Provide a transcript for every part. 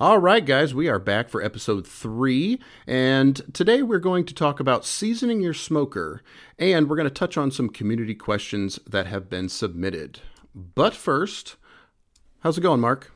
All right, guys, we are back for episode three, and today we're going to talk about seasoning your smoker, and we're going to touch on some community questions that have been submitted. But first, how's it going, Marc?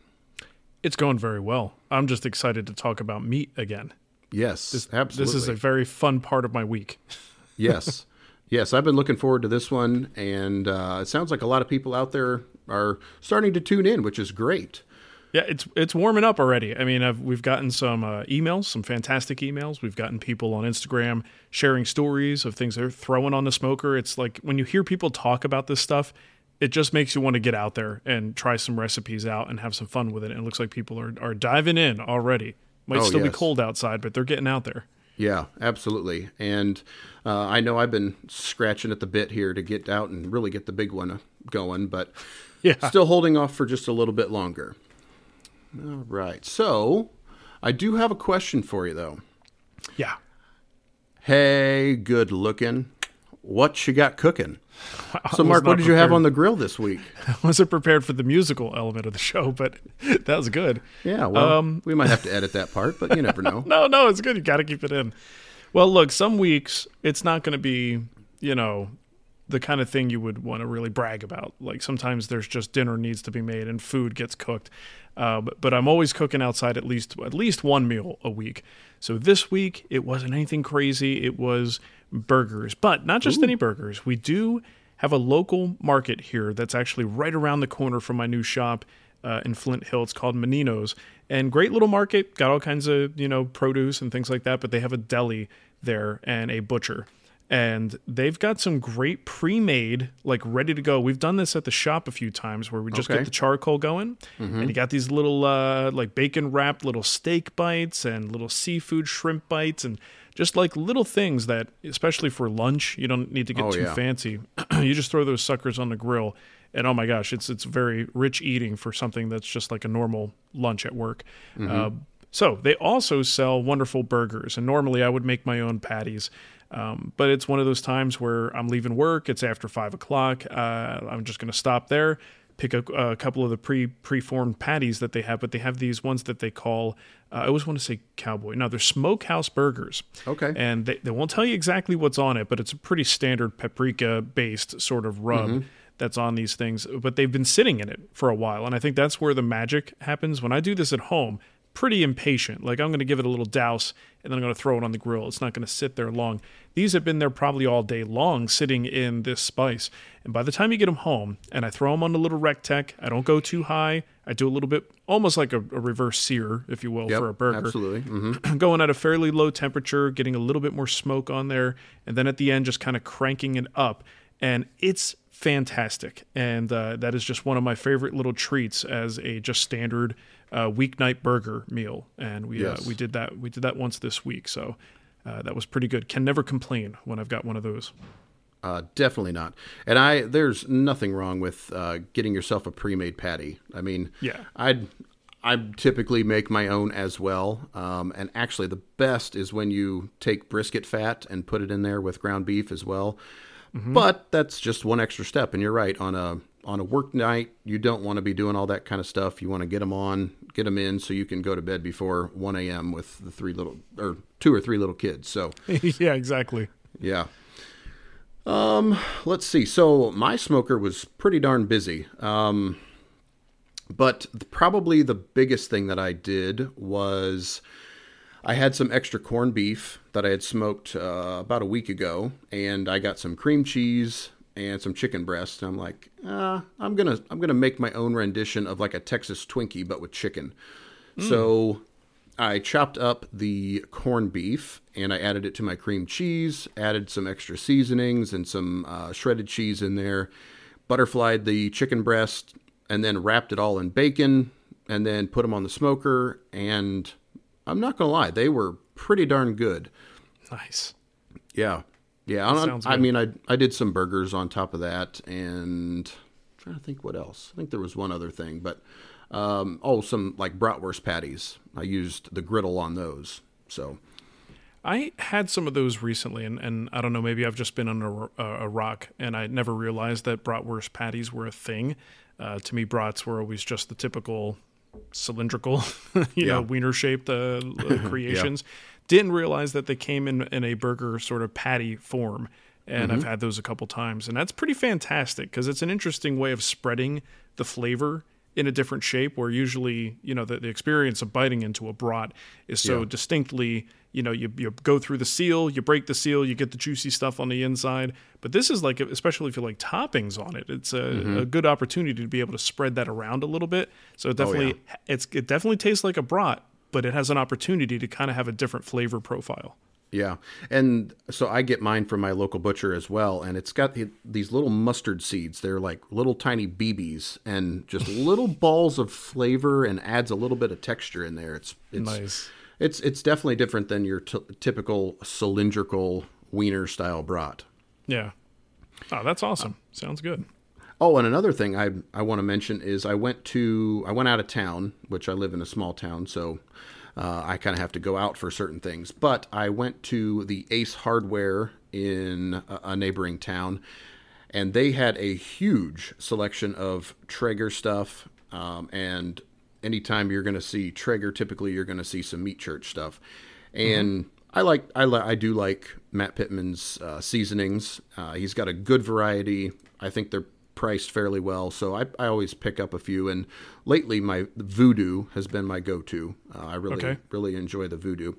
It's going very well. I'm just excited to talk about meat again. Yes, This, absolutely. This is a very fun part of my week. yes, yes, I've been looking forward to this one, and uh, it sounds like a lot of people out there are starting to tune in, which is great. Yeah, it's it's warming up already. I mean, I've, we've gotten some uh, emails, some fantastic emails. We've gotten people on Instagram sharing stories of things they're throwing on the smoker. It's like when you hear people talk about this stuff, it just makes you want to get out there and try some recipes out and have some fun with it. And it looks like people are, are diving in already. Might Oh, still be cold outside, but they're getting out there. Yeah, absolutely. And uh, I know I've been scratching at the bit here to get out and really get the big one going, but Yeah. still holding off for just a little bit longer. All right. So I do have a question for you, though. Yeah. Hey, good looking. What you got cooking? So, Marc, what did you have on the grill this week? I wasn't prepared for the musical element of the show, but that was good. Yeah, well, Um, we might have to edit that part, but you never know. No, no, it's good. You got to keep it in. Well, look, some weeks it's not going to be, you know, the kind of thing you would want to really brag about. Like sometimes there's just dinner needs to be made and food gets cooked. Uh, but, but I'm always cooking outside at least at least one meal a week. So this week it wasn't anything crazy. It was burgers, but not just any burgers. We do have a local market here that's actually right around the corner from my new shop uh, in Flint Hill. It's called Menino's, and great little market. Got all kinds of you know produce and things like that. But they have a deli there and a butcher, and they've got some great pre-made, like ready to go. We've done this at the shop a few times where we just Okay. get the charcoal going, and you got these little uh, like bacon wrapped little steak bites and little seafood shrimp bites and. Just like little things that, especially for lunch, you don't need to get Oh, too yeah. fancy. you just throw those suckers on the grill, and oh my gosh, it's it's very rich eating for something that's just like a normal lunch at work. Uh, so they also sell wonderful burgers, and normally I would make my own patties. Um, but it's one of those times where I'm leaving work. It's after five o'clock. Uh, I'm just going to stop there, pick a, a couple of the pre preformed patties that they have. But they have these ones that they call uh, I always want to say cowboy. No, they're smokehouse burgers. Okay. And they, they won't tell you exactly what's on it, but it's a pretty standard paprika based sort of rub that's on these things. But they've been sitting in it for a while. And I think that's where the magic happens. When I do this at home, pretty impatient. Like I'm going to give it a little douse and then I'm going to throw it on the grill. It's not going to sit there long. These have been there probably all day long sitting in this spice. And by the time you get them home and I throw them on the little Rectech, I don't go too high. I do a little bit, almost like a, a reverse sear, if you will, Yep, for a burger Absolutely. hmm going at a fairly low temperature, getting a little bit more smoke on there, and then at the end, just kind of cranking it up. And it's fantastic. And uh, that is just one of my favorite little treats as a just standard uh, weeknight burger meal. And we Yes. uh, we did that we did that once this week, so uh, that was pretty good. Can never complain when I've got one of those. Uh, definitely not. And I there's nothing wrong with uh, getting yourself a pre-made patty. I mean, Yeah. I'd I typically make my own as well. Um, and actually, the best is when you take brisket fat and put it in there with ground beef as well. But that's just one extra step. And you're right on a on a work night, you don't want to be doing all that kind of stuff. You want to get them on, get them in, so you can go to bed before 1 a.m. with the three little or two or three little kids. So yeah, exactly. yeah. Um, let's see. So my smoker was pretty darn busy. Um, but th- probably the biggest thing that I did was I had some extra corned beef that I had smoked uh, about a week ago, and I got some cream cheese and some chicken breast. And I'm like, uh, I'm gonna I'm gonna make my own rendition of like a Texas Twinkie, but with chicken. So I chopped up the corned beef and I added it to my cream cheese, added some extra seasonings and some uh, shredded cheese in there, butterflied the chicken breast, and then wrapped it all in bacon and then put them on the smoker. And I'm not to lie, they were pretty darn good. Nice. Yeah. Yeah. I, I mean, I, I did some burgers on top of that and I'm trying to think what else. I think there was one other thing, but um, oh, some like bratwurst patties. I used the griddle on those. So I had some of those recently, and, and I don't know, maybe I've just been on a, a, a rock, and I never realized that bratwurst patties were a thing. Uh, to me, brats were always just the typical, cylindrical, you Yeah. know, wiener shaped uh, uh, creations. Didn't realize that they came in in a burger sort of patty form, and I've had those a couple times, and that's pretty fantastic because it's an interesting way of spreading the flavor in a different shape. Where usually, you know, the, the experience of biting into a brat is so Yeah. distinctly, you know, you you go through the seal, you break the seal, you get the juicy stuff on the inside. But this is like, especially if you like toppings on it, it's a, mm-hmm. a good opportunity to be able to spread that around a little bit. So it oh, definitely, it's it definitely tastes like a brat, but it has an opportunity to kind of have a different flavor profile. Yeah, and so I get mine from my local butcher as well, and it's got the, these little mustard seeds. They're like little tiny BBs, and just little balls of flavor, and adds a little bit of texture in there. It's it's Nice. it's it's definitely different than your t- typical cylindrical wiener style brat. Yeah. Oh, that's awesome. Sounds good. Oh, and another thing I I want to mention is I went to I went out of town, which I live in a small town, so uh, I kind of have to go out for certain things. But I went to the Ace Hardware in a, a neighboring town, and they had a huge selection of Traeger stuff. Um, and anytime you're going to see Traeger, typically you're going to see some Meat Church stuff. And I like I li- I do like Matt Pittman's uh, seasonings. Uh, he's got a good variety. I think they're priced fairly well, so I, I always pick up a few. And lately, my Voodoo has been my go-to. Uh, I really Okay. really enjoy the Voodoo.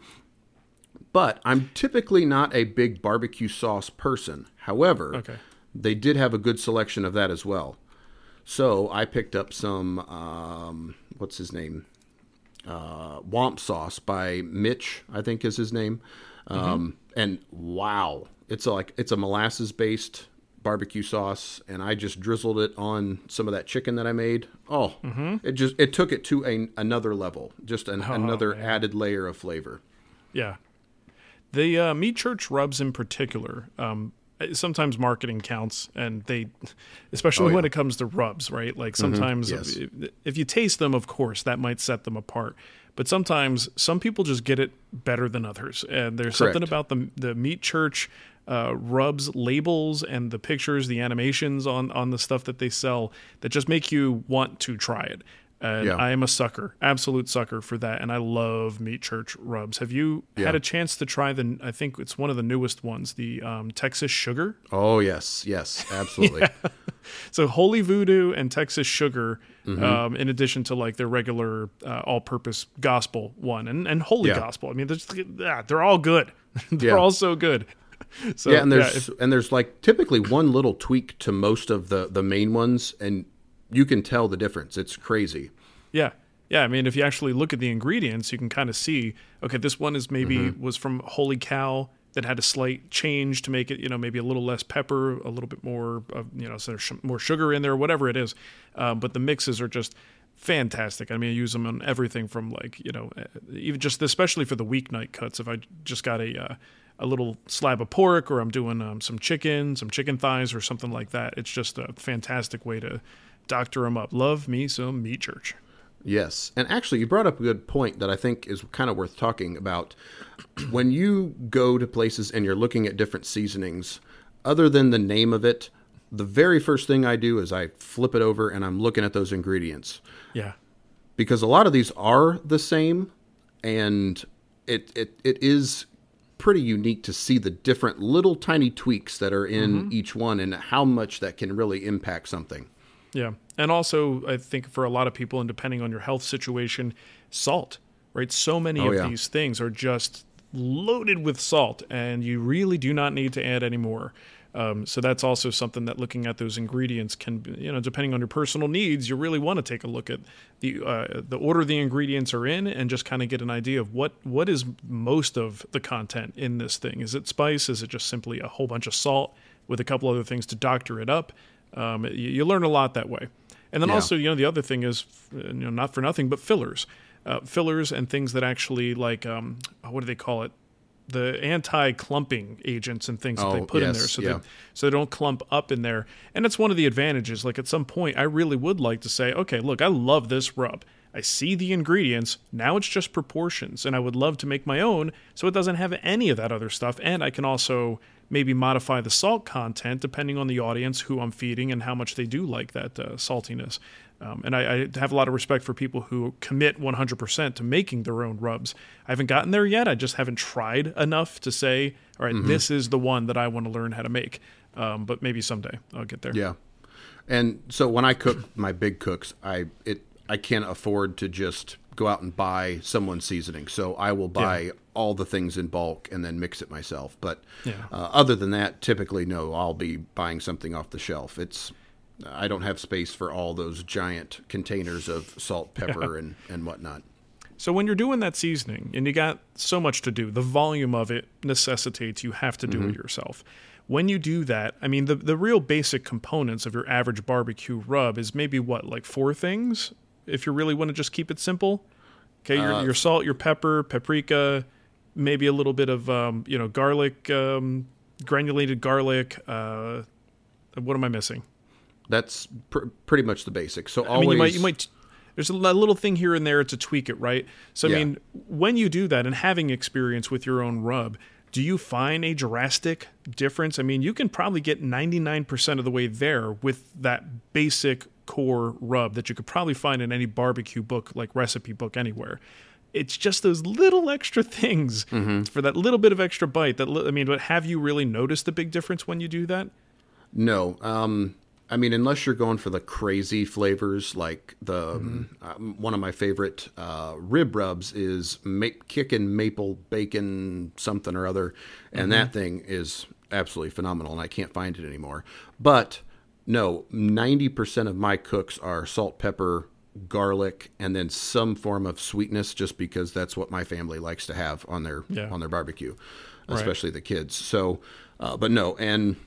But I'm typically not a big barbecue sauce person. However, Okay. they did have a good selection of that as well. So I picked up some, um, what's his name? Uh, Whomp sauce by Mitch, I think is his name. Um, And wow, it's like it's a molasses based barbecue sauce, and I just drizzled it on some of that chicken that I made. Oh, it just it took it to a, another level, just an, another man. added layer of flavor. Yeah. The uh, meat church rubs in particular, um, sometimes marketing counts, and they, especially Oh, yeah. Mm-hmm. when it comes to rubs, right? Like sometimes Yes. if, if you taste them, of course, that might set them apart. But sometimes some people just get it better than others, and there's something about the the meat church uh, rubs labels and the pictures, the animations on on the stuff that they sell that just make you want to try it. And Yeah. I am a sucker, absolute sucker for that. And I love Meat Church rubs. Have you had a chance to try the? I think it's one of the newest ones, the um, Texas Sugar. Oh yes, yes, absolutely. So Holy Voodoo and Texas Sugar, Mm-hmm. um, in addition to like their regular uh, all-purpose gospel one and and Holy Yeah. Gospel. I mean, they're, just, they're all good. they're Yeah. all so good. So yeah, and there's if- and there's like typically one little tweak to most of the the main ones, and you can tell the difference. It's crazy. Yeah. Yeah, I mean, if you actually look at the ingredients, you can kind of see. Okay, this one is maybe Mm-hmm. was from Holy Cow that had a slight change to make it, you know, maybe a little less pepper, a little bit more, of, you know, so there's sh- more sugar in there, whatever it is. Um, but the mixes are just fantastic. I mean, I use them on everything from like, you know, uh, even just especially for the weeknight cuts. If I just got a uh, a little slab of pork, or I'm doing um, some chicken, some chicken thighs, or something like that, it's just a fantastic way to doctor them up. Love me some meat church. Yes, and actually, you brought up a good point that I think is kind of worth talking about. When you go to places and you're looking at different seasonings, other than the name of it, the very first thing I do is I flip it over and I'm looking at those ingredients Yeah. because a lot of these are the same, and it it, it is pretty unique to see the different little tiny tweaks that are in mm-hmm. each one and how much that can really impact something. Yeah. And also, I think for a lot of people, and depending on your health situation, salt, right? So many Oh, of yeah. these things are just loaded with salt, and you really do not need to add any more. Um, so that's also something that looking at those ingredients can, be- you know, depending on your personal needs, you really want to take a look at the uh, the order the ingredients are in, and just kind of get an idea of what what is most of the content in this thing. Is it spice? Is it just simply a whole bunch of salt with a couple other things to doctor it up? Um, you, you learn a lot that way. And then Yeah. also, you know, the other thing is, you know, not for nothing, but fillers, uh, fillers and things that actually like, um, what do they call it? The anti-clumping agents and things that they Oh, put in there, so yeah. they so they don't clump up in there. And it's one of the advantages. Like at some point, I really would like to say, okay, look, I love this rub. I see the ingredients. Now it's just proportions, and I would love to make my own so it doesn't have any of that other stuff. And I can also maybe modify the salt content depending on the audience, who I'm feeding, and how much they do like that uh, saltiness. Um, and I, I have a lot of respect for people who commit 100% to making their own rubs. I haven't gotten there yet. I just haven't tried enough to say, all right, this is the one that I want to learn how to make. Um, but maybe someday I'll get there. Yeah. And so when I cook my big cooks, I it I can't afford to just go out and buy someone's seasoning. So I will buy all the things in bulk and then mix it myself. But Yeah. uh, other than that, typically no, I'll be buying something off the shelf. It's I don't have space for all those giant containers of salt, pepper, and and whatnot. So when you're doing that seasoning and you got so much to do, the volume of it necessitates you have to do it yourself. When you do that, I mean the the real basic components of your average barbecue rub is maybe what like four things if you really want to just keep it simple. Okay, your your salt, your pepper, paprika, maybe a little bit of um, you know garlic, um, granulated garlic. Uh, what am I missing? That's pr- pretty much the basics. So I mean, you might, you might. There's a little thing here and there to tweak it, right? So, I Yeah. mean, when you do that and having experience with your own rub, do you find a drastic difference? I mean, you can probably get 99% of the way there with that basic core rub that you could probably find in any barbecue book, like recipe book anywhere. It's just those little extra things for that little bit of extra bite. That I mean, but have you really noticed the big difference when you do that? No. Um, I mean, unless you're going for the crazy flavors, like the um, one of my favorite uh, rib rubs is ma- kicking maple bacon something or other, and that thing is absolutely phenomenal, and I can't find it anymore. But no, ninety percent of my cooks are salt, pepper, garlic, and then some form of sweetness, just because that's what my family likes to have on their Yeah. on their barbecue, especially the kids. So, uh, but no, and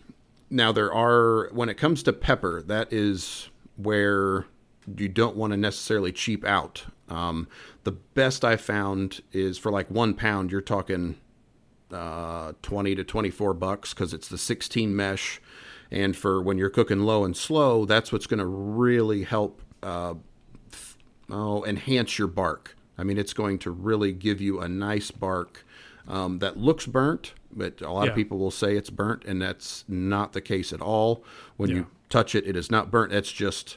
now there are when it comes to pepper, that is where you don't want to necessarily cheap out. Um, the best I found is for like one pound, you're talking uh, 20 to 24 bucks because it's the 16 mesh. And for when you're cooking low and slow, that's what's going to really help uh, oh, enhance your bark. I mean, it's going to really give you a nice bark um, that looks burnt, but a lot Yeah. of people will say it's burnt, and that's not the case at all. When Yeah. you touch it, it is not burnt. It's just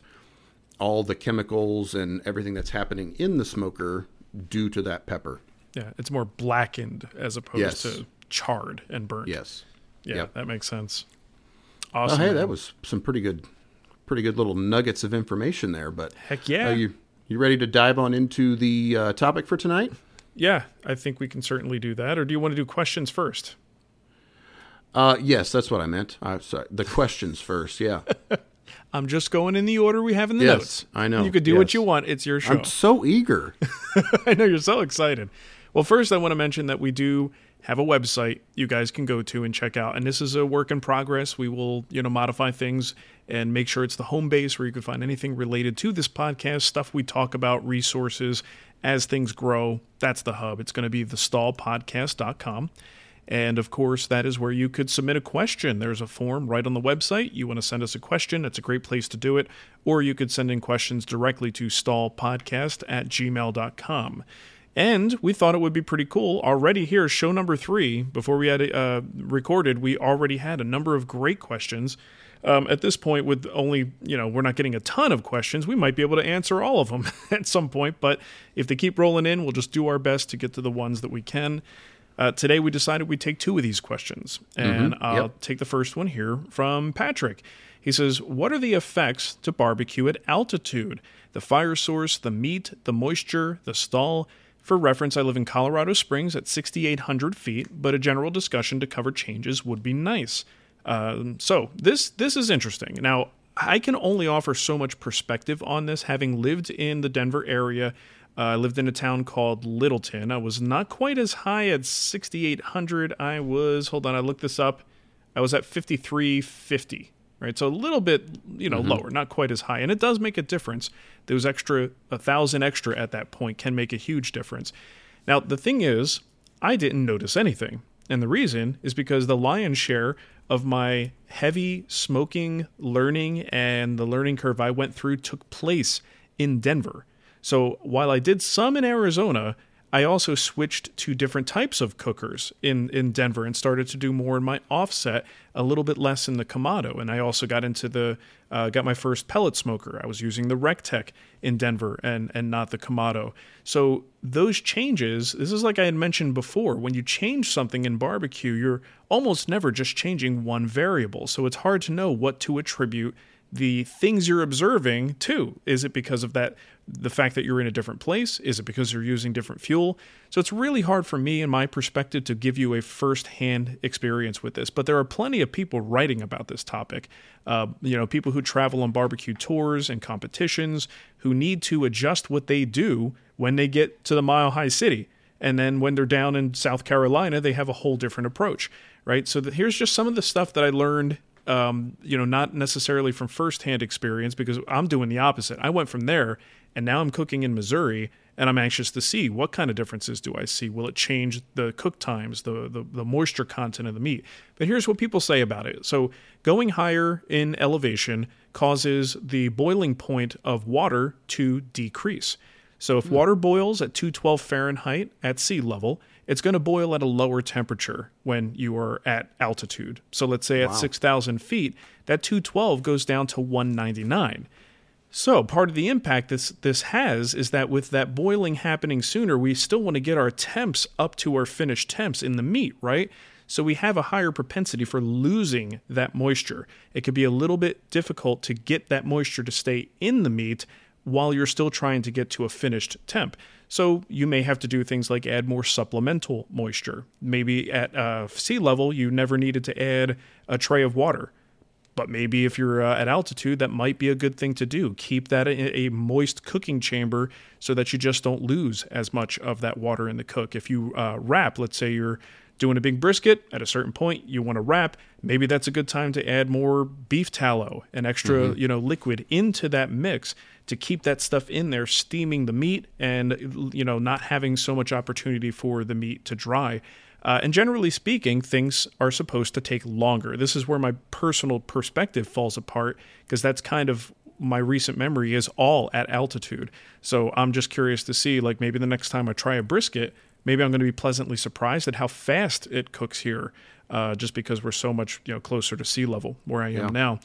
all the chemicals and everything that's happening in the smoker due to that pepper. Yeah, it's more blackened as opposed Yes. to charred and burnt. Yes. Yeah, Yep. that makes sense. Awesome. hey, man. that was some pretty good, pretty good little nuggets of information there. But Heck yeah. are you you ready to dive on into the uh, topic for tonight? Yeah, I think we can certainly do that. Or do you want to do questions first? Uh, yes, that's what I meant. Uh, sorry, the questions first. Yeah, I'm just going in the order we have in the Yes, notes. I know, You could do what you want. It's your show. I'm so eager. I know you're so excited. Well, first, I want to mention that we do have a website you guys can go to and check out. And this is a work in progress. We will, you know, modify things and make sure it's the home base where you can find anything related to this podcast, stuff we talk about, resources as things grow. That's the hub. It's going to be thestallpodcast.com. And of course, that is where you could submit a question. There's a form right on the website. You want to send us a question, that's a great place to do it. Or you could send in questions directly to stallpodcast at gmail.com. And we thought it would be pretty cool. Already here, show number three, before we had uh, recorded, we already had a number of great questions. Um, at this point, with only, you know, we're not getting a ton of questions, we might be able to answer all of them at some point. But if they keep rolling in, we'll just do our best to get to the ones that we can. Uh, today, we decided we'd take two of these questions, and I'll Yep. take the first one here from Patrick. He says, What are the effects to barbecue at altitude? The fire source, the meat, the moisture, the stall. For reference, I live in Colorado Springs at 6,800 feet, but a general discussion to cover changes would be nice. Um, so this this is interesting. Now, I can only offer so much perspective on this, having lived in the Denver area. Uh, I lived in a town called Littleton. I was not quite as high at 6,800. I was, hold on, I looked this up. I was at 5,350, right? So a little bit, you know, lower, not quite as high. And it does make a difference. Those extra, a thousand extra at that point can make a huge difference. Now, the thing is, I didn't notice anything. And the reason is because the lion's share of my heavy smoking learning and the learning curve I went through took place in Denver. So while I did some in Arizona, I also switched to different types of cookers in, in Denver and started to do more in my offset, a little bit less in the Kamado. And I also got into the, uh, got my first pellet smoker. I was using the Rectech in Denver and, and not the Kamado. So those changes, this is like I had mentioned before, when you change something in barbecue, you're almost never just changing one variable. So it's hard to know what to attribute the things you're observing to. Is it because of that, the fact that you're in a different place? Is it because you're using different fuel? So it's really hard for me, in my perspective, to give you a first hand experience with this. But there are plenty of people writing about this topic. Uh, you know, people who travel on barbecue tours and competitions who need to adjust what they do when they get to the Mile High City. And then when they're down in South Carolina, they have a whole different approach, right? So the, here's just some of the stuff that I learned um, you know, not necessarily from firsthand experience because I'm doing the opposite. I went from there and now I'm cooking in Missouri and I'm anxious to see what kind of differences do I see. Will it change the cook times, the, the, the moisture content of the meat? But here's what people say about it. So going higher in elevation causes the boiling point of water to decrease. So if mm. water boils at 212 Fahrenheit at sea level, it's going to boil at a lower temperature when you are at altitude. So let's say wow. at 6,000 feet, that 212 goes down to 199. So part of the impact this this has is that with that boiling happening sooner, we still want to get our temps up to our finished temps in the meat, right? So we have a higher propensity for losing that moisture. It could be a little bit difficult to get that moisture to stay in the meat while you're still trying to get to a finished temp. So you may have to do things like add more supplemental moisture. Maybe at uh, sea level, you never needed to add a tray of water. But maybe if you're uh, at altitude, that might be a good thing to do. Keep that in a moist cooking chamber so that you just don't lose as much of that water in the cook. If you uh, wrap, let's say you're doing a big brisket at a certain point you want to wrap. Maybe that's a good time to add more beef tallow and extra mm-hmm. you know liquid into that mix to keep that stuff in there steaming the meat and you know not having so much opportunity for the meat to dry. Uh, and generally speaking things are supposed to take longer. This is where my personal perspective falls apart because that's kind of my recent memory is all at altitude. So i'm just curious to see like maybe the next time i try a brisket maybe I'm going to be pleasantly surprised at how fast it cooks here, uh, just because we're so much you know closer to sea level where I am yeah. now.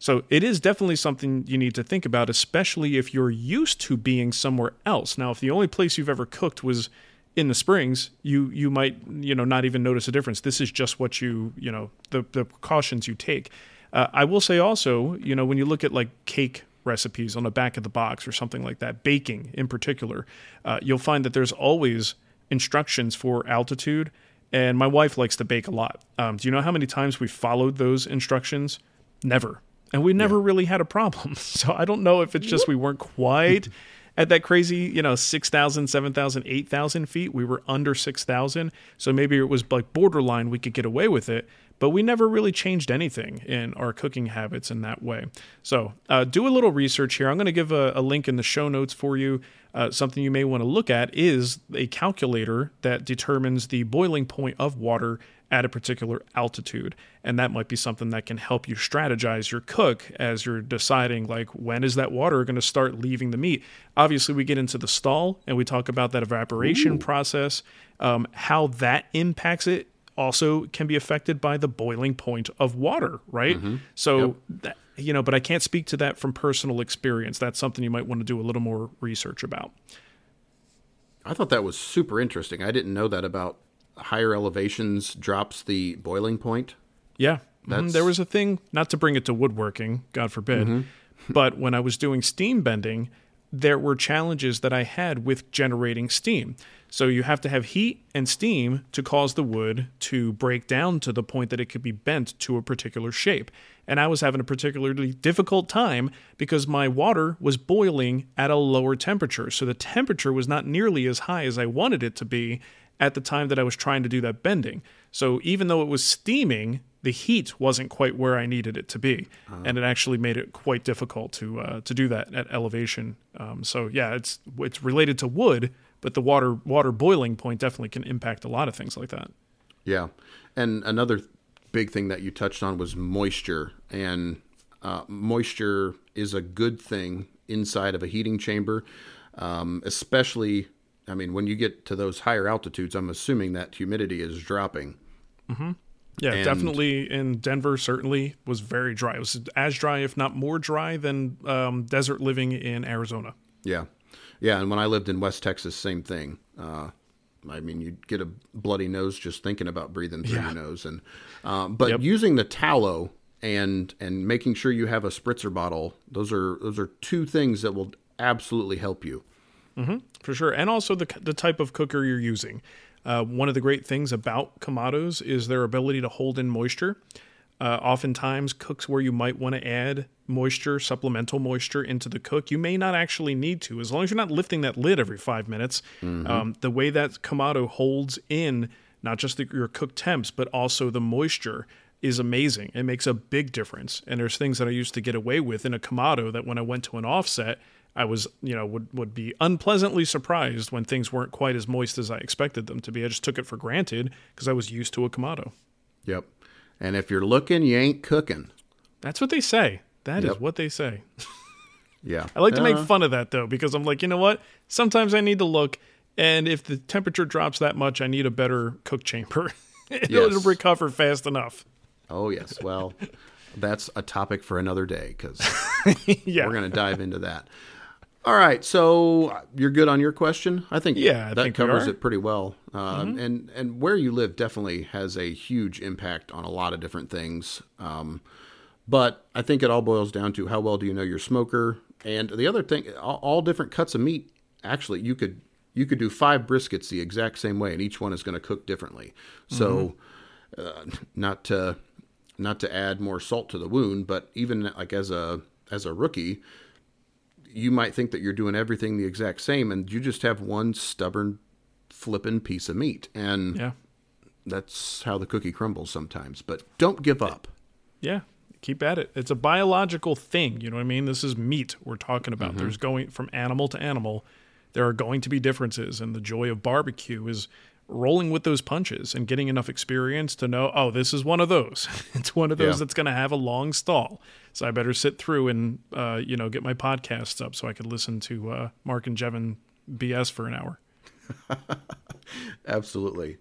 So it is definitely something you need to think about, especially if you're used to being somewhere else. Now, if the only place you've ever cooked was in the springs, you you might you know not even notice a difference. This is just what you you know the the precautions you take. Uh, I will say also, you know, when you look at like cake recipes on the back of the box or something like that, baking in particular, uh, you'll find that there's always instructions for altitude, and my wife likes to bake a lot. Um, do you know how many times we followed those instructions? Never. And we never yeah. really had a problem. So I don't know if it's just we weren't quite at that crazy, you know, 6,000, 7,000, 8,000 feet. We were under 6,000. So maybe it was like borderline, we could get away with it but we never really changed anything in our cooking habits in that way. So uh, do a little research here. I'm going to give a, a, link in the show notes for you. Uh, something you may want to look at is a calculator that determines the boiling point of water at a particular altitude. And that might be something that can help you strategize your cook as you're deciding, like, when is that water going to start leaving the meat? Obviously, we get into the stall and we talk about that evaporation Ooh. process, um, how that impacts it also can be affected by the boiling point of water, right? Mm-hmm. So, yep. that, you know, but I can't speak to that from personal experience. That's something you might want to do a little more research about. I thought that was super interesting. I didn't know that about higher elevations drops the boiling point. Yeah. Mm-hmm. There was a thing, not to bring it to woodworking, God forbid, mm-hmm. but when I was doing steam bending, there were challenges that I had with generating steam. So you have to have heat and steam to cause the wood to break down to the point that it could be bent to a particular shape. And I was having a particularly difficult time because my water was boiling at a lower temperature. So the temperature was not nearly as high as I wanted it to be at the time that I was trying to do that bending. So even though it was steaming, the heat wasn't quite where I needed it to be, uh-huh. and it actually made it quite difficult to uh, to do that at elevation. Um, so yeah, it's it's related to wood, but the water water boiling point definitely can impact a lot of things like that. Yeah, and another big thing that you touched on was moisture, and uh, moisture is a good thing inside of a heating chamber, um, especially I mean, when you get to those higher altitudes, I'm assuming that humidity is dropping. Yeah, And- definitely in Denver, certainly was very dry. It was as dry, if not more dry, than um, desert living in Arizona. Yeah, yeah. And when I lived in West Texas, same thing. Uh, I mean, you'd get a bloody nose just thinking about breathing through Yeah. your nose. And um, but Yep. using the tallow and and making sure you have a spritzer bottle, those are those are two things that will absolutely help you. for sure, and also the the type of cooker you're using. Uh, one of the great things about Kamados is their ability to hold in moisture. Uh, oftentimes, cooks where you might want to add moisture, supplemental moisture into the cook, you may not actually need to, as long as you're not lifting that lid every five minutes. Um, the way that Kamado holds in not just the, your cook temps, but also the moisture is amazing. It makes a big difference. And there's things that I used to get away with in a Kamado that when I went to an offset, I was, you know, would, would be unpleasantly surprised when things weren't quite as moist as I expected them to be. I just took it for granted because I was used to a Kamado. Yep. And if you're looking, you ain't cooking. That's what they say. That is Yep. what they say. Yeah. I like to make fun of that though, because I'm like, you know what? Sometimes I need to look, and if the temperature drops that much, I need a better cook chamber. It'll Yes. recover fast enough. Oh yes. Well, that's a topic for another day because yeah. we're going to dive into that. All right, so uh, you're good on your question. I think Yeah, I that think covers. Mm-hmm. it pretty well. Um, And and where you live definitely has a huge impact on a lot of different things. Um, but I think it all boils down to how well do you know your smoker. And the other thing, all, all different cuts of meat. Actually, you could you could do five briskets the exact same way, and each one is going to cook differently. So, uh, not to not to add more salt to the wound, but even like as a as a rookie, you might think that you're doing everything the exact same, and you just have one stubborn, flippin' piece of meat, and Yeah. that's how the cookie crumbles sometimes. But don't give up. Yeah. Keep at it. It's a biological thing. You know what I mean? This is meat we're talking Mm-hmm. about. There's going from animal to animal. There are going to be differences. And the joy of barbecue is rolling with those punches and getting enough experience to know, oh, this is one of those. it's one of those Yeah. that's going to have a long stall. So I better sit through and, uh, you know, get my podcasts up so I could listen to uh, Marc and Jevon BS for an hour. Absolutely.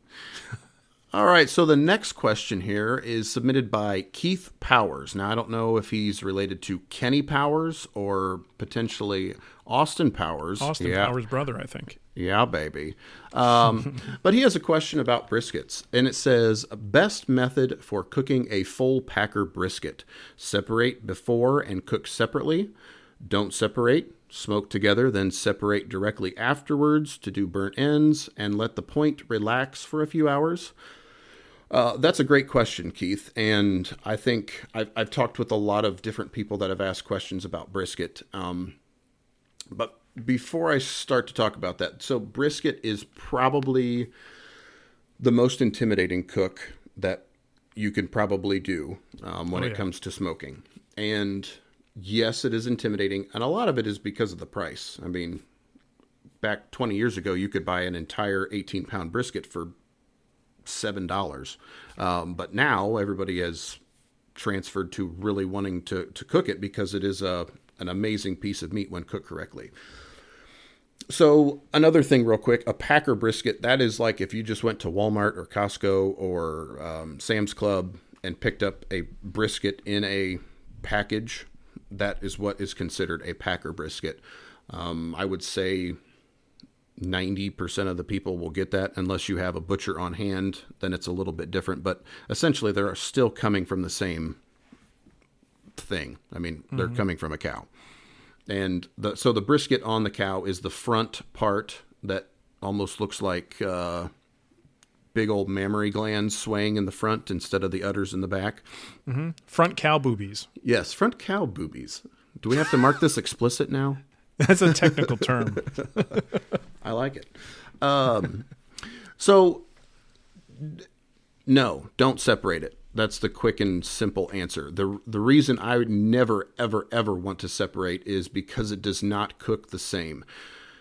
All right, so the next question here is submitted by Keith Powers. Now, I don't know if he's related to Kenny Powers or potentially Austin Powers. Austin Yeah. Powers' brother, I think. Yeah, baby. Um, but he has a question about briskets, and it says best method for cooking a full packer brisket: separate before and cook separately. Don't separate. Smoke together, then separate directly afterwards to do burnt ends, and let the point relax for a few hours. Uh, that's a great question, Keith. And I think I've, I've talked with a lot of different people that have asked questions about brisket. Um, but before I start to talk about that, so brisket is probably the most intimidating cook that you can probably do um, when Oh, it comes to smoking. And yes, it is intimidating. And a lot of it is because of the price. I mean, back 20 years ago, you could buy an entire 18 pound brisket for $7. Um, but now everybody has transferred to really wanting to, to cook it because it is a, an amazing piece of meat when cooked correctly. So another thing, real quick, a Packer brisket. That is like if you just went to Walmart or Costco or um, Sam's Club and picked up a brisket in a package. That is what is considered a Packer brisket. Um, I would say ninety percent of the people will get that, unless you have a butcher on hand. Then it's a little bit different. But essentially, they're still coming from the same thing. I mean, they're coming from a cow and the so the brisket on the cow is the front part that almost looks like uh, big old mammary glands swaying in the front instead of the udders in the back. Front cow boobies. Yes, front cow boobies. Do we have to mark this explicit now? That's a technical term. I like it. Um, so, no, don't separate it. That's the quick and simple answer. the The reason I would never, ever, ever want to separate is because it does not cook the same.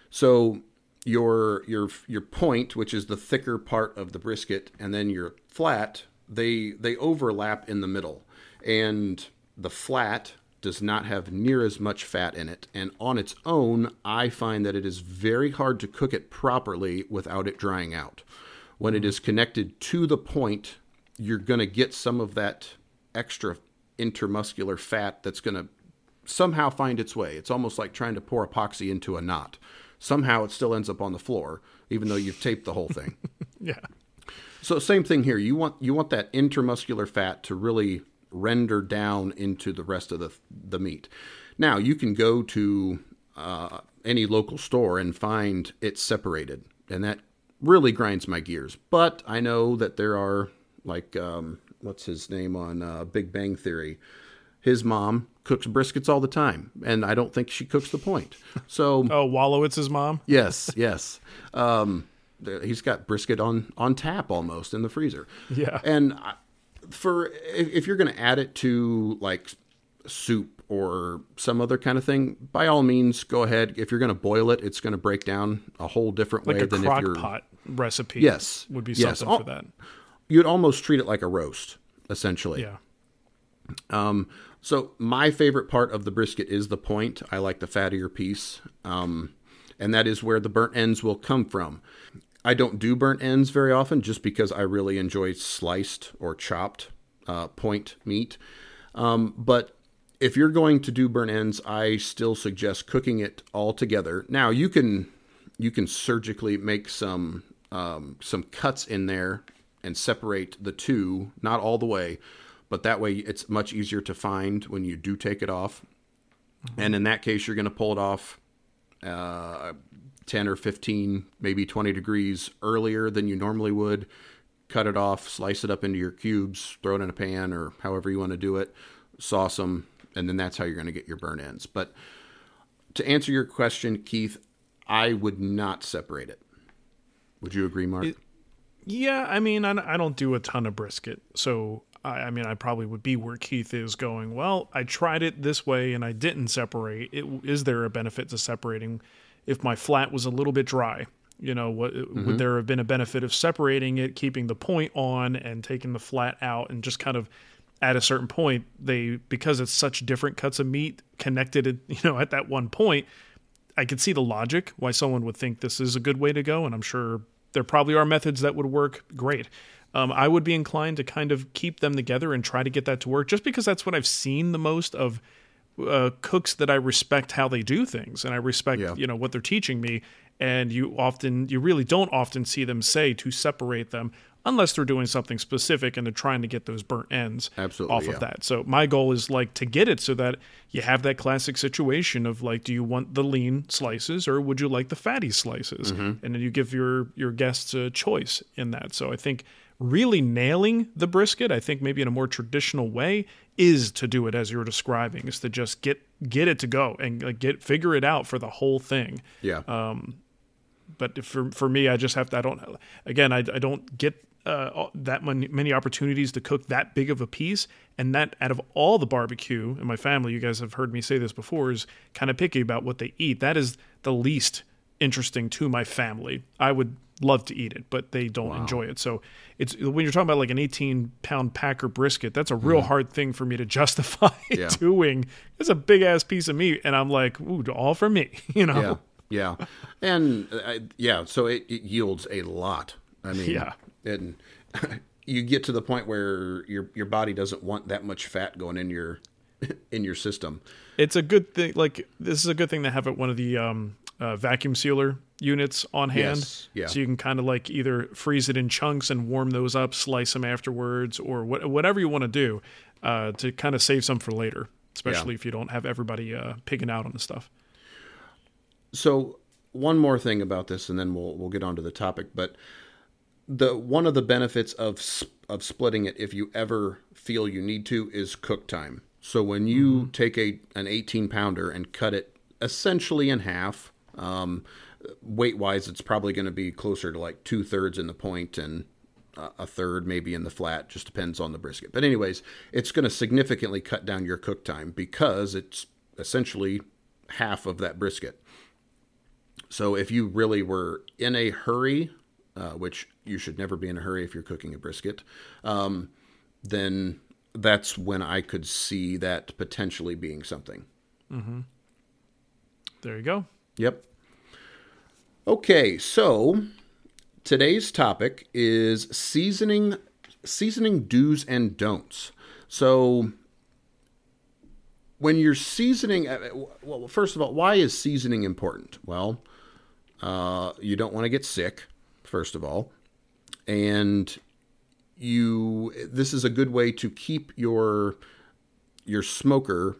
So your your your point, which is the thicker part of the brisket, and then your flat, they they overlap in the middle, and the flat does not have near as much fat in it. And on its own, I find that it is very hard to cook it properly without it drying out. When it mm. is connected to the point, you're going to get some of that extra intermuscular fat that's going to somehow find its way. It's almost like trying to pour epoxy into a knot. Somehow it still ends up on the floor, even though you've taped the whole thing. Yeah. So same thing here. You want you want that intermuscular fat to really render down into the rest of the the meat. Now you can go to uh, any local store and find it separated, and that really grinds my gears. But I know that there are like um, what's his name on uh, Big Bang Theory. His mom cooks briskets all the time, and I don't think she cooks the point. So Oh, Wolowitz's mom. yes, yes. Um, he's got brisket on on tap almost in the freezer. Yeah. And I- for if, you're going to add it to like soup or some other kind of thing, by all means, go ahead. If you're going to boil it, it's going to break down a whole different Like way than if you're. pot recipe. Yes. Would be Yes. something for that. You'd almost treat it like a roast, essentially. Yeah. Um, so my favorite part of the brisket is the point. I like the fattier piece, um, and that is where the burnt ends will come from. I don't do burnt ends very often, just because I really enjoy sliced or chopped uh, point meat. Um, but if you're going to do burnt ends, I still suggest cooking it all together. Now you can you can surgically make some um, some cuts in there and separate the two, not all the way, but that way it's much easier to find when you do take it off. And in that case, you're going to pull it off uh, 10 or 15, maybe 20 degrees earlier than you normally would. Cut it off, slice it up into your cubes, throw it in a pan or however you want to do it, sauce them, and then that's how you're going to get your burn ends. But to answer your question, Keith, I would not separate it. Would you agree, Marc? It- Yeah, I mean, I, don't do a ton of brisket, so I, I mean, I probably would be where Keith is going. Well, I tried it this way and I didn't separate. It, is there a benefit to separating? If my flat was a little bit dry, you know, what would there have been a benefit of separating it, keeping the point on, and taking the flat out, and just kind of at a certain point they because it's such different cuts of meat connected, you know, at that one point. I could see the logic why someone would think this is a good way to go, and I'm sure there probably are methods that would work great. Um, I would be inclined to kind of keep them together and try to get that to work, just because that's what I've seen the most of uh, cooks that I respect how they do things, and I respect Yeah. you know what they're teaching me. And you often, you really don't often see them say to separate them unless they're doing something specific and they're trying to get those burnt ends Absolutely, off yeah. of that. So my goal is like to get it so that you have that classic situation of like, do you want the lean slices or would you like the fatty slices? Mm-hmm. And then you give your your guests a choice in that. So I think really nailing the brisket, I think maybe in a more traditional way, is to do it as you're describing, is to just get get it to go and like, get figure it out for the whole thing yeah. Um but for for me, I just have to. I don't. Again, I, I don't get uh, that many, many opportunities to cook that big of a piece, and that out of all the barbecue in my family, you guys have heard me say this before, is kind of picky about what they eat. That is the least interesting to my family. I would love to eat it, but they don't enjoy it. So it's when you're talking about like an 18 pound packer brisket, that's a real hard thing for me to justify Yeah. doing. It's a big ass piece of meat, and I'm like, ooh, all for me, you know. Yeah, yeah, and uh, yeah, so it, it yields a lot. I mean, Yeah. and you get to the point where your your body doesn't want that much fat going in your in your system. it's a good thing like this is a good thing to have at one of the um, uh, vacuum sealer units on hand Yes, yeah. so you can kind of like either freeze it in chunks and warm those up slice them afterwards or what, whatever you want to do uh, to kind of save some for later especially if you don't have everybody uh, pigging out on the stuff So one more thing about this, and then we'll we'll get on to the topic. But the one of the benefits of of splitting it, if you ever feel you need to, is cook time. So when you take a an 18 pounder and cut it essentially in half, um, weight wise, it's probably going to be closer to like two thirds in the point and a third maybe in the flat. Just depends on the brisket. But anyways, it's going to significantly cut down your cook time because it's essentially half of that brisket. So if you really were in a hurry, uh, which you should never be in a hurry if you're cooking a brisket, um, then that's when I could see that potentially being something. There you go. Yep. Okay, so today's topic is seasoning seasoning do's and don'ts. So when you're seasoning uh, well first of all why is seasoning important well uh, you don't want to get sick first of all and you this is a good way to keep your your smoker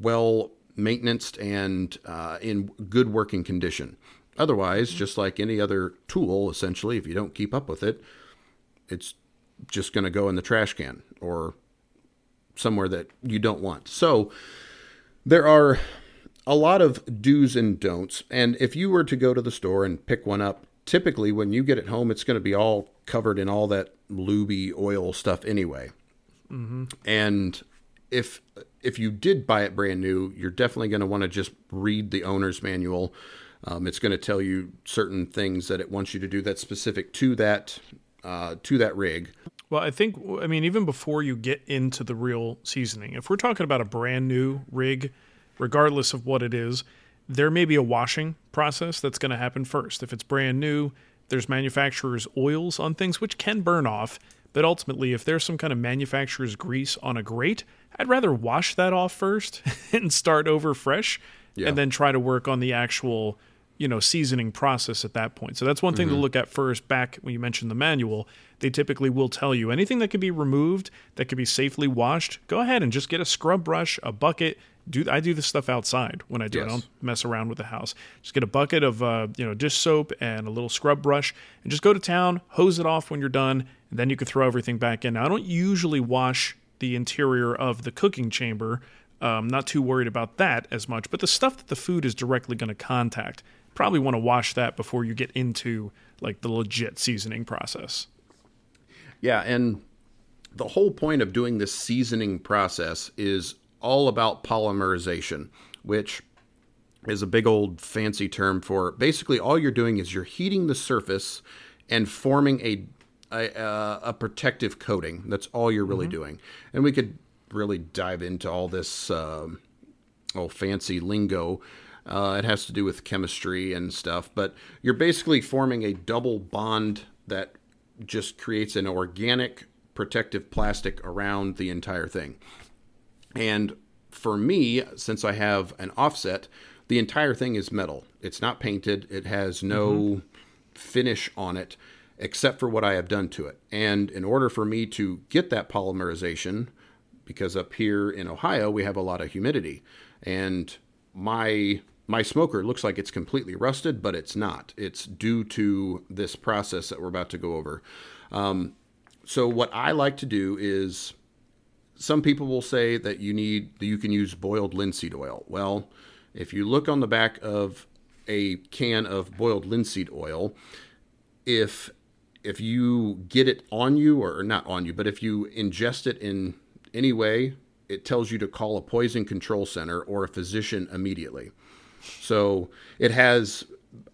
well maintained and uh, in good working condition otherwise just like any other tool essentially if you don't keep up with it it's just going to go in the trash can or somewhere that you don't want. So there are a lot of do's and don'ts. And if you were to go to the store and pick one up, typically when you get it home, it's going to be all covered in all that luby oil stuff anyway. Mm-hmm. And if if you did buy it brand new, you're definitely going to want to just read the owner's manual. Um, it's going to tell you certain things that it wants you to do that's specific to that uh, to that rig. Well, I think, I mean, even before you get into the real seasoning, if we're talking about a brand new rig, regardless of what it is, there may be a washing process that's going to happen first. If it's brand new, there's manufacturer's oils on things which can burn off. But ultimately, if there's some kind of manufacturer's grease on a grate, I'd rather wash that off first and start over fresh Yeah. and then try to work on the actual you know seasoning process at that point. So that's one thing to look at first. Back when you mentioned the manual they typically will tell you anything that can be removed that can be safely washed go ahead and just get a scrub brush a bucket. Do i do this stuff outside when i do it. I Yes. don't mess around with the house. Just get a bucket of uh, you know dish soap and a little scrub brush and just go to town hose it off when you're done and then you can throw everything back in. Now i don't usually wash the interior of the cooking chamber. I'm um, not too worried about that as much, but the stuff that the food is directly going to contact, probably want to wash that before you get into like the legit seasoning process. Yeah, and the whole point of doing this seasoning process is all about polymerization, which is a big old fancy term for basically all you're doing is you're heating the surface and forming a a, uh, a protective coating. That's all you're really doing. And we could really dive into all this um, oh fancy lingo. Uh, it has to do with chemistry and stuff, but you're basically forming a double bond that just creates an organic protective plastic around the entire thing. And for me, since I have an offset, the entire thing is metal. It's not painted. It has no finish on it except for what I have done to it. And in order for me to get that polymerization, because up here in Ohio we have a lot of humidity, and my my smoker looks like it's completely rusted, but it's not. It's due to this process that we're about to go over. Um, so what I like to do is some people will say that you need that you can use boiled linseed oil. Well, if you look on the back of a can of boiled linseed oil, if if you get it on you or not on you, but if you ingest it in any way, it tells you to call a poison control center or a physician immediately. So it has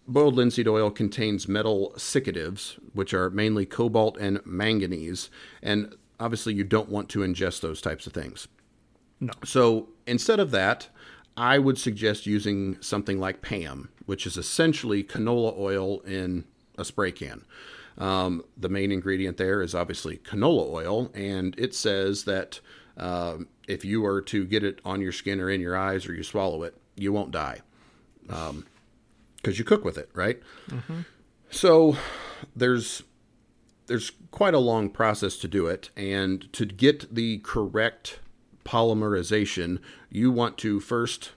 boiled linseed oil contains metal siccatives, which are mainly cobalt and manganese, and obviously you don't want to ingest those types of things. No. So instead of that, I would suggest using something like PAM, which is essentially canola oil in a spray can. Um, the main ingredient there is obviously canola oil, and it says that um, if you were to get it on your skin or in your eyes or you swallow it, you won't die Um, because you cook with it, right? Mm-hmm. So there's there's quite a long process to do it, and to get the correct polymerization, you want to first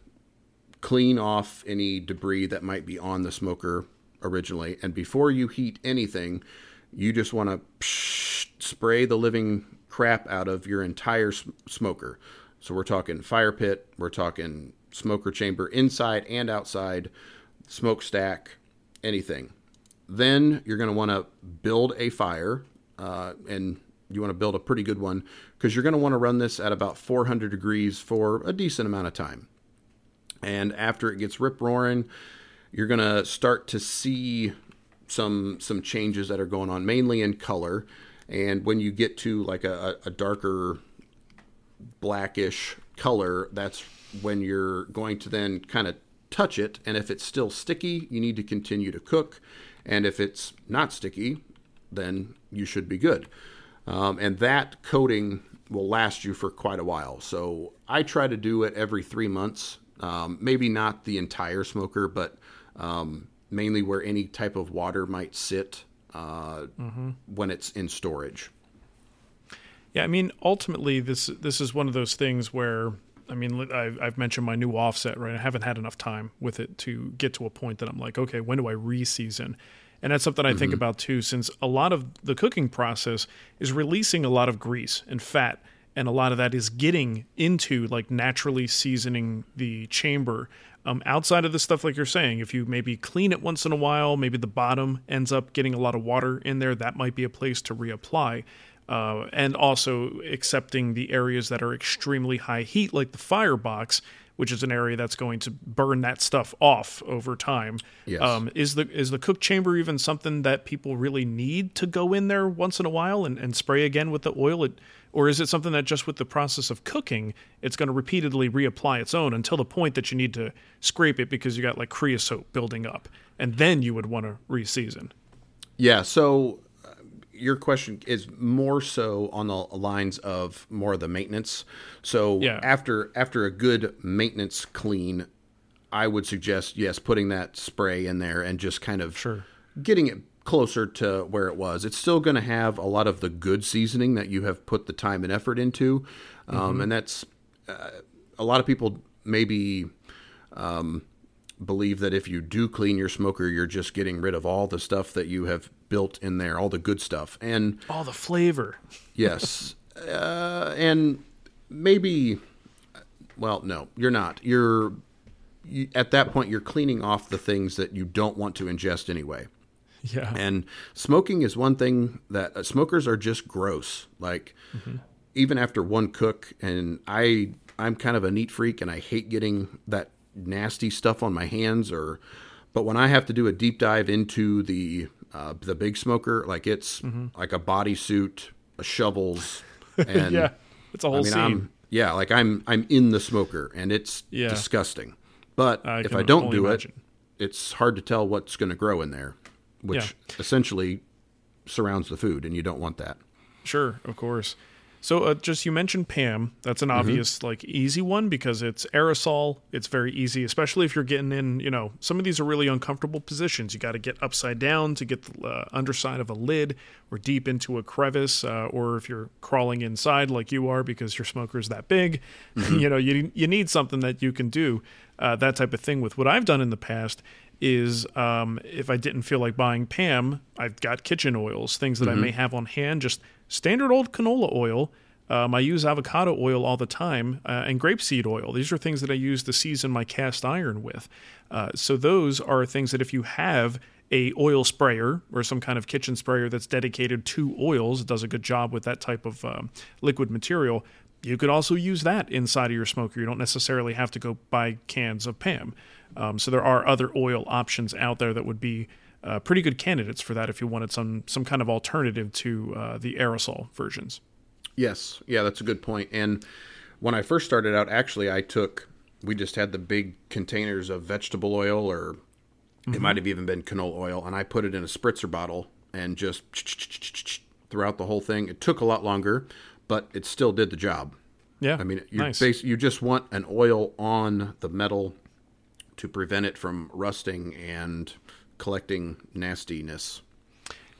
clean off any debris that might be on the smoker originally, and before you heat anything, you just want to spray the living crap out of your entire smoker. So we're talking fire pit, we're talking smoker chamber inside and outside, smokestack, anything. Then you're going to want to build a fire, uh, and you want to build a pretty good one because you're going to want to run this at about 400 degrees for a decent amount of time. And after it gets rip roaring, you're going to start to see some some changes that are going on, mainly in color. And when you get to like a, a darker blackish color, that's when you're going to then kind of touch it. And if it's still sticky, you need to continue to cook. And if it's not sticky, then you should be good. Um, and that coating will last you for quite a while. So I try to do it every three months. Um, maybe not the entire smoker, but um, mainly where any type of water might sit uh, mm-hmm. when it's in storage. Yeah, I mean, ultimately, this this is one of those things where I mean, I've, I've mentioned my new offset, right? I haven't had enough time with it to get to a point that I'm like, okay, when do I reseason? And that's something I mm-hmm. think about too, since a lot of the cooking process is releasing a lot of grease and fat, and a lot of that is getting into like naturally seasoning the chamber. Um, outside of the stuff like you're saying, if you maybe clean it once in a while, maybe the bottom ends up getting a lot of water in there, that might be a place to reapply uh, and also accepting the areas that are extremely high heat, like the firebox, which is an area that's going to burn that stuff off over time. Yes. Um, is the is the cook chamber even something that people really need to go in there once in a while and, and spray again with the oil? It, or is it something that just with the process of cooking, it's going to repeatedly reapply its own until the point that you need to scrape it because you got like creosote building up, and then you would want to reseason? Yeah. So your question is more so on the lines of more of the maintenance. So yeah. after after a good maintenance clean, I would suggest yes, putting that spray in there and just kind of sure. getting it closer to where it was. It's still going to have a lot of the good seasoning that you have put the time and effort into, um, mm-hmm. and that's uh, a lot of people maybe. Um, believe that if you do clean your smoker, you're just getting rid of all the stuff that you have built in there, all the good stuff, and all the flavor. yes, uh, and maybe, well, no, you're not. You're you, at that point, you're cleaning off the things that you don't want to ingest anyway. Yeah, and smoking is one thing that uh, smokers are just gross. Like mm-hmm. even after one cook, and I I'm kind of a neat freak, and I hate getting that nasty stuff on my hands or but when I have to do a deep dive into the uh, the big smoker, like it's mm-hmm. like a bodysuit, a shovels, and yeah, it's a whole I mean, scene. I'm, yeah, like I'm I'm in the smoker, and it's yeah. disgusting. But I if I don't do imagine. it, it's hard to tell what's going to grow in there, which yeah. essentially surrounds the food, and you don't want that. Sure, of course. So uh, just you mentioned Pam. That's an mm-hmm. obvious mm-hmm. like easy one because it's aerosol. It's very easy, especially if you're getting in. You know, some of these are really uncomfortable positions. You got to get upside down to get the uh, underside of a lid or deep into a crevice, uh, or if you're crawling inside like you are because your smoker is that big. Mm-hmm. you know, you you need something that you can do uh, that type of thing with. What I've done in the past is um, if I didn't feel like buying Pam, I've got kitchen oils, things that mm-hmm. I may have on hand, just standard old canola oil. Um, I use avocado oil all the time uh, and grapeseed oil. These are things that I use to season my cast iron with. Uh, so those are things that if you have a oil sprayer or some kind of kitchen sprayer that's dedicated to oils, it does a good job with that type of um, liquid material. You could also use that inside of your smoker. You don't necessarily have to go buy cans of Pam. Um, so there are other oil options out there that would be uh, pretty good candidates for that if you wanted some some kind of alternative to uh, the aerosol versions. Yes, yeah, that's a good point. And when I first started out, actually, I took we just had the big containers of vegetable oil, or mm-hmm. it might have even been canola oil, and I put it in a spritzer bottle and just throughout the whole thing. It took a lot longer, but it still did the job. Yeah, I mean, you nice. you just want an oil on the metal to prevent it from rusting and collecting nastiness.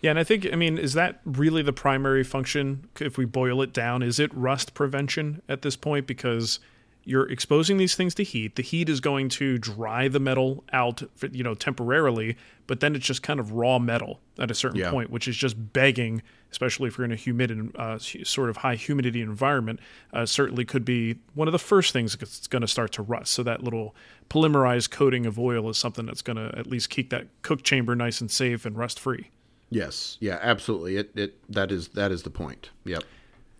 Yeah, and I think I mean, is that really the primary function? If we boil it down, is it rust prevention at this point? Because you're exposing these things to heat. The heat is going to dry the metal out, for, you know, temporarily, but then it's just kind of raw metal at a certain yeah. point, which is just begging, especially if you're in a humid, uh, sort of high humidity environment. Uh, certainly could be one of the first things that's going to start to rust. So that little polymerized coating of oil is something that's going to at least keep that cook chamber nice and safe and rust free. Yes, yeah, absolutely. It it that is that is the point. Yep.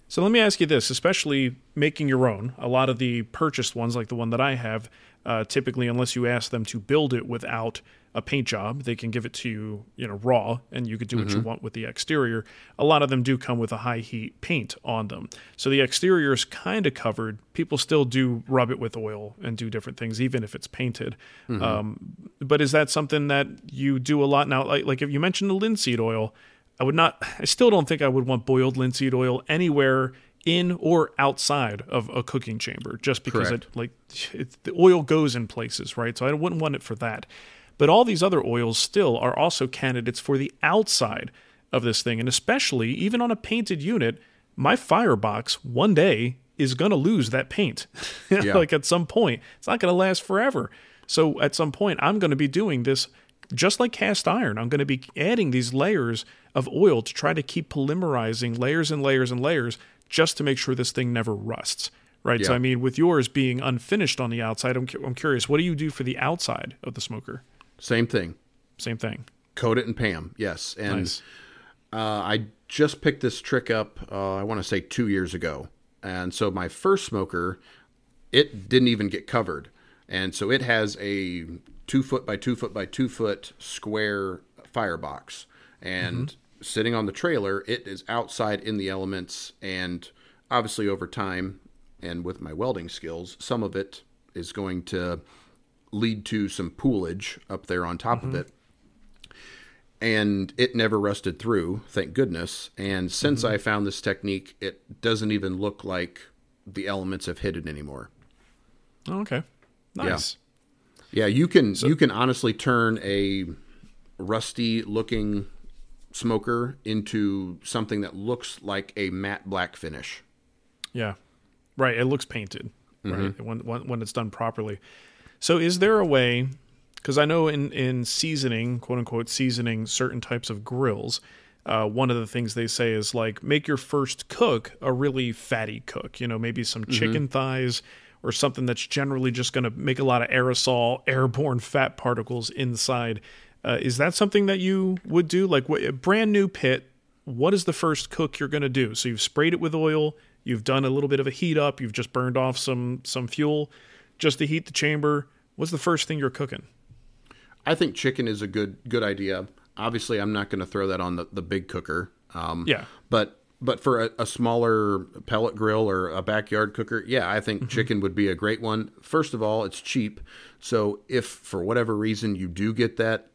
So let me ask you this, especially making your own. A lot of the purchased ones, like the one that I have, uh, typically, unless you ask them to build it without a paint job. They can give it to you, you know, raw, and you could do what you want with the exterior. A lot of them do come with a high heat paint on them, so the exterior is kind of covered. People still do rub it with oil and do different things, even if it's painted. Um, but is that something that you do a lot now? Like, like if you mentioned the linseed oil, I would not. I still don't think I would want boiled linseed oil anywhere in or outside of a cooking chamber, just because Correct. it like it, the oil goes in places, right? So I wouldn't want it for that. But all these other oils still are also candidates for the outside of this thing, and especially even on a painted unit, my firebox one day is going to lose that paint. Yeah. like at some point, it's not going to last forever. So at some point, I'm going to be doing this just like cast iron. I'm going to be adding these layers of oil to try to keep polymerizing layers and layers and layers just to make sure this thing never rusts. Right. So, I mean, with yours being unfinished on the outside, I'm, cu- I'm curious, what do you do for the outside of the smoker? Same thing. Same thing. Coat it in Pam. Yes. And Nice. uh, I just picked this trick up, uh, I want to say two years ago. And so my first smoker, it didn't even get covered. And so it has a two foot by two foot by two foot square firebox. And sitting on the trailer, it is outside in the elements. And obviously, over time and with my welding skills, some of it is going to lead to some poolage up there on top of mm-hmm. it and it never rusted through, thank goodness. And since mm-hmm. I found this technique, it doesn't even look like the elements have hit it anymore. Oh, okay. Nice. Yeah, you can you can honestly turn a rusty looking smoker into something that looks like a matte black finish. Yeah. Right. It looks painted, right? When, when when it's done properly. So, is there a way? Because I know in in seasoning, quote unquote, seasoning certain types of grills. Uh, one of the things they say is like make your first cook a really fatty cook. You know, maybe some chicken thighs or something that's generally just going to make a lot of aerosol, airborne fat particles inside. Uh, is that something that you would do? Like what, a brand new pit, what is the first cook you're going to do? So you've sprayed it with oil, you've done a little bit of a heat up, you've just burned off some some fuel just to heat the chamber. What's the first thing you're cooking? I think chicken is a good good idea. Obviously, I'm not going to throw that on the, the big cooker. Um, Yeah. But but for a, a smaller pellet grill or a backyard cooker, yeah, I think chicken would be a great one. First of all, it's cheap. So if for whatever reason you do get that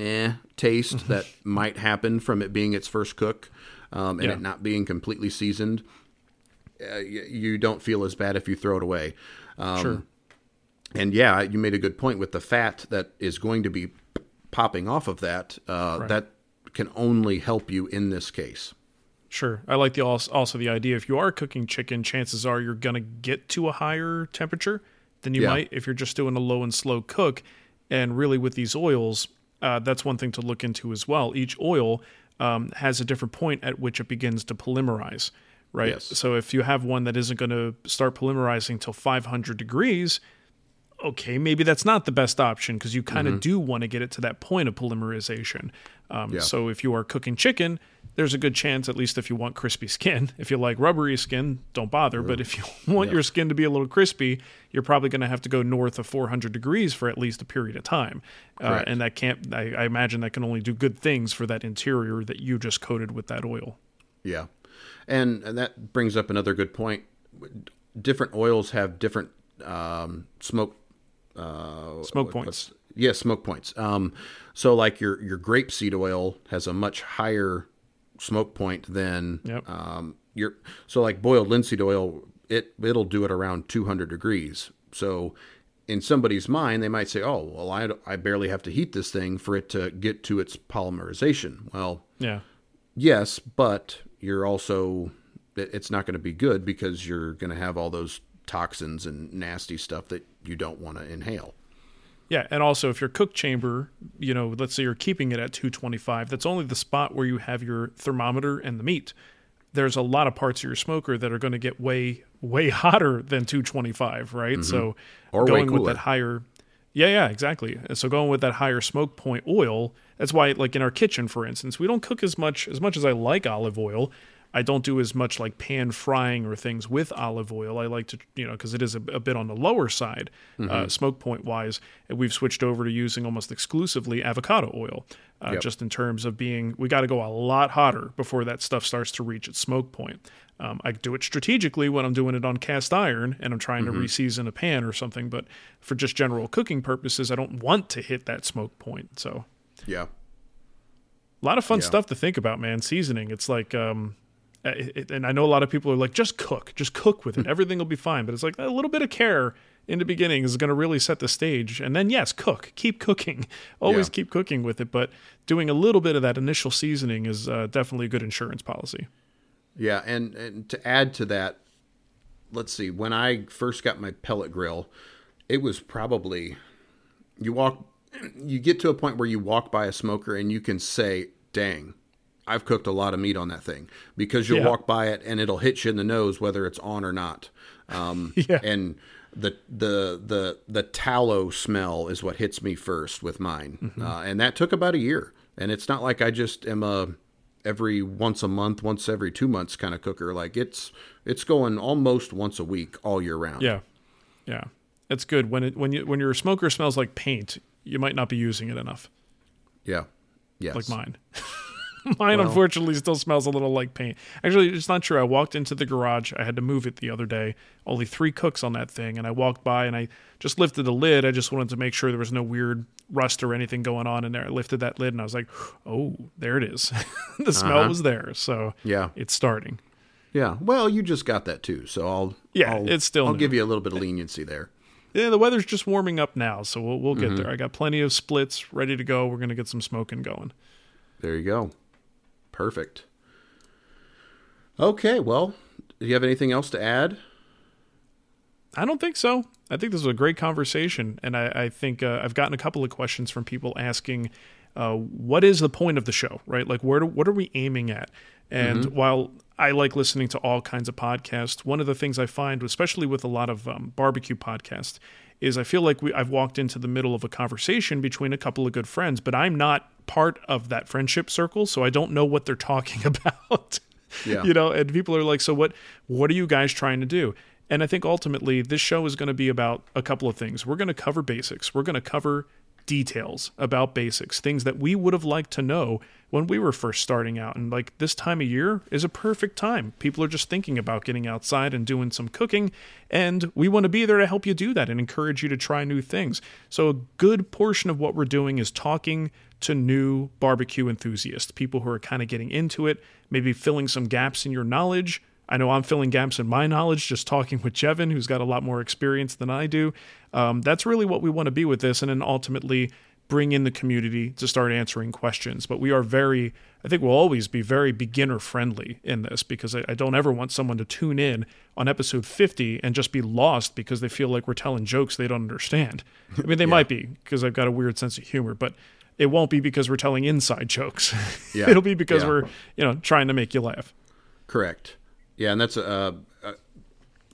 eh, taste that might happen from it being its first cook um, and Yeah. it not being completely seasoned, uh, you don't feel as bad if you throw it away. Um, Sure. and yeah, you made a good point with the fat that is going to be popping off of that. Uh, Right. That can only help you in this case. Sure. I like the also, the idea if you are cooking chicken, chances are you're going to get to a higher temperature than you Yeah. might if you're just doing a low and slow cook. And really, with these oils, uh, that's one thing to look into as well. Each oil um, has a different point at which it begins to polymerize, right? Yes. So if you have one that isn't going to start polymerizing till 500 degrees, okay, maybe that's not the best option because you kind of do want to get it to that point of polymerization. Um, Yeah. So if you are cooking chicken, there's a good chance, at least if you want crispy skin. If you like rubbery skin, don't bother. But if you want your skin to be a little crispy, you're probably going to have to go north of 400 degrees for at least a period of time. Uh, and that can't, I, I imagine that can only do good things for that interior that you just coated with that oil. Yeah, and, and that brings up another good point. Different oils have different um, smoke uh, Smoke points. what's- Yeah, smoke points. Um, so like your your grapeseed oil has a much higher smoke point than Yep. um, your so like boiled linseed oil. It it'll do it around 200 degrees. So in somebody's mind, they might say, "Oh, well, I I barely have to heat this thing for it to get to its polymerization." Well, Yeah. Yes, but you're also it's not going to be good because you're going to have all those toxins and nasty stuff that you don't want to inhale. Yeah, and also if your cook chamber, you know, let's say you're keeping it at 225, that's only the spot where you have your thermometer and the meat. There's a lot of parts of your smoker that are going to get way way hotter than 225, right? So Mm-hmm. Or going with that higher Yeah, yeah, exactly. And So going with that higher smoke point oil, that's why like in our kitchen for instance, we don't cook as much as much as I like olive oil. I don't do as much like pan frying or things with olive oil. I like to, you know, because it is a, a, bit on the lower side, Mm-hmm. uh, smoke point wise. We've switched over to using almost exclusively avocado oil, uh, Yep. just in terms of being, we got to go a lot hotter before that stuff starts to reach its smoke point. Um, I do it strategically when I'm doing it on cast iron and I'm trying Mm-hmm. to reseason a pan or something, but for just general cooking purposes, I don't want to hit that smoke point. So Yeah. a lot of fun Yeah. stuff to think about, man. Seasoning. It's like, um, uh, and I know a lot of people are like, just cook, just cook with it. Everything will be fine. But it's like a little bit of care in the beginning is going to really set the stage. And then, yes, cook, keep cooking, always Yeah. keep cooking with it. But doing a little bit of that initial seasoning is uh, definitely a good insurance policy. Yeah, and, and to add to that, let's see, when I first got my pellet grill, it was probably you walk you get to a point where you walk by a smoker and you can say, "Dang, I've cooked a lot of meat on that thing." Because you'll Yeah. walk by it and it'll hit you in the nose whether it's on or not. Um Yeah. and the the the the tallow smell is what hits me first with mine. Uh, and that took about a year. And it's not like I just am a every once a month, once every two months kind of cooker. Like it's it's going almost once a week all year round. Yeah, yeah, it's good when it when you when your smoker smells like paint. You might not be using it enough, Yeah. Yes. like mine. Mine, Well- unfortunately, still smells a little like paint. Actually, it's not true. I walked into the garage. I had to move it the other day. Only three cooks on that thing, and I walked by and I just lifted the lid. I just wanted to make sure there was no weird rust or anything going on in there. I lifted that lid and I was like, "Oh, there it is." the smell Uh-huh. was there, so Yeah. it's starting. Yeah. Well, you just got that too, so I'll Yeah, I'll, it's still I'll new. give you a little bit of leniency there. Yeah, the weather's just warming up now, so we'll we'll Mm-hmm. get there. I got plenty of splits ready to go. We're gonna get some smoking going. There you go. Perfect. Okay, well, do you have anything else to add? I don't think so. I think this was a great conversation, and I, I think uh, I've gotten a couple of questions from people asking, uh, "What is the point of the show? Right? Like, where do, what are we aiming at?" And while I like listening to all kinds of podcasts, one of the things I find, especially with a lot of um, barbecue podcasts, is I feel like we, I've walked into the middle of a conversation between a couple of good friends, but I'm not part of that friendship circle, so I don't know what they're talking about. Yeah. you know, and people are like, "So what? What are you guys trying to do?" And I think ultimately this show is going to be about a couple of things. We're going to cover basics. We're going to cover details about basics, things that we would have liked to know when we were first starting out. And like this time of year is a perfect time. People are just thinking about getting outside and doing some cooking. And we want to be there to help you do that and encourage you to try new things. So a good portion of what we're doing is talking to new barbecue enthusiasts, people who are kind of getting into it, maybe filling some gaps in your knowledge. I know I'm filling gaps in my knowledge just talking with Jevon, who's got a lot more experience than I do. Um, that's really what we want to be with this, and then ultimately bring in the community to start answering questions. But we are very, I think we'll always be very beginner friendly in this because I, I don't ever want someone to tune in on episode 50 and just be lost because they feel like we're telling jokes they don't understand. I mean, they might be because I've got a weird sense of humor, but it won't be because we're telling inside jokes. Yeah. It'll be because Yeah. we're, you know, trying to make you laugh. Correct. Yeah, and that's uh, uh,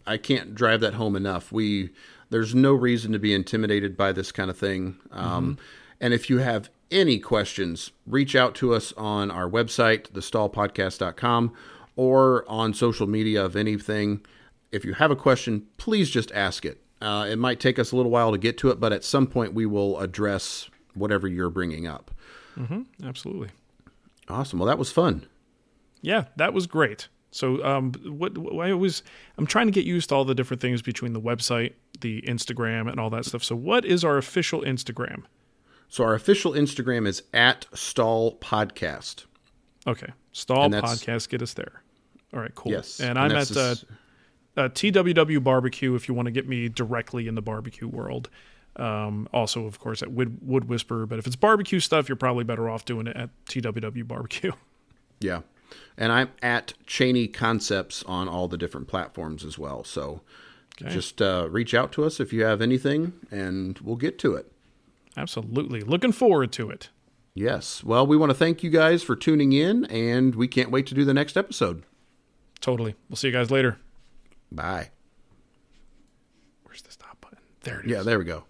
I can't drive that home enough. We there's no reason to be intimidated by this kind of thing. Um, And if you have any questions, reach out to us on our website, thestallpodcast.com, or on social media of anything. If you have a question, please just ask it. Uh, it might take us a little while to get to it, but at some point we will address whatever you're bringing up. Absolutely. Awesome. Well, that was fun. Yeah, that was great. So, um, what, what I was, I'm trying to get used to all the different things between the website, the Instagram, and all that stuff. So, what is our official Instagram? So our official Instagram is at Stall Podcast. Okay, Stall Podcast, get us there. All right, cool. Yes, and and I'm at uh, uh, TWW Barbecue if you want to get me directly in the barbecue world. Um, also, of course, at Wood, Wood Whisperer. But if it's barbecue stuff, you're probably better off doing it at TWW Barbecue. Yeah. And I'm at Cheney Concepts on all the different platforms as well. So Okay. just uh, reach out to us if you have anything and we'll get to it. Absolutely. Looking forward to it. Yes. Well, we want to thank you guys for tuning in and we can't wait to do the next episode. Totally. We'll see you guys later. Bye. Where's the stop button? There it is. Yeah, there we go.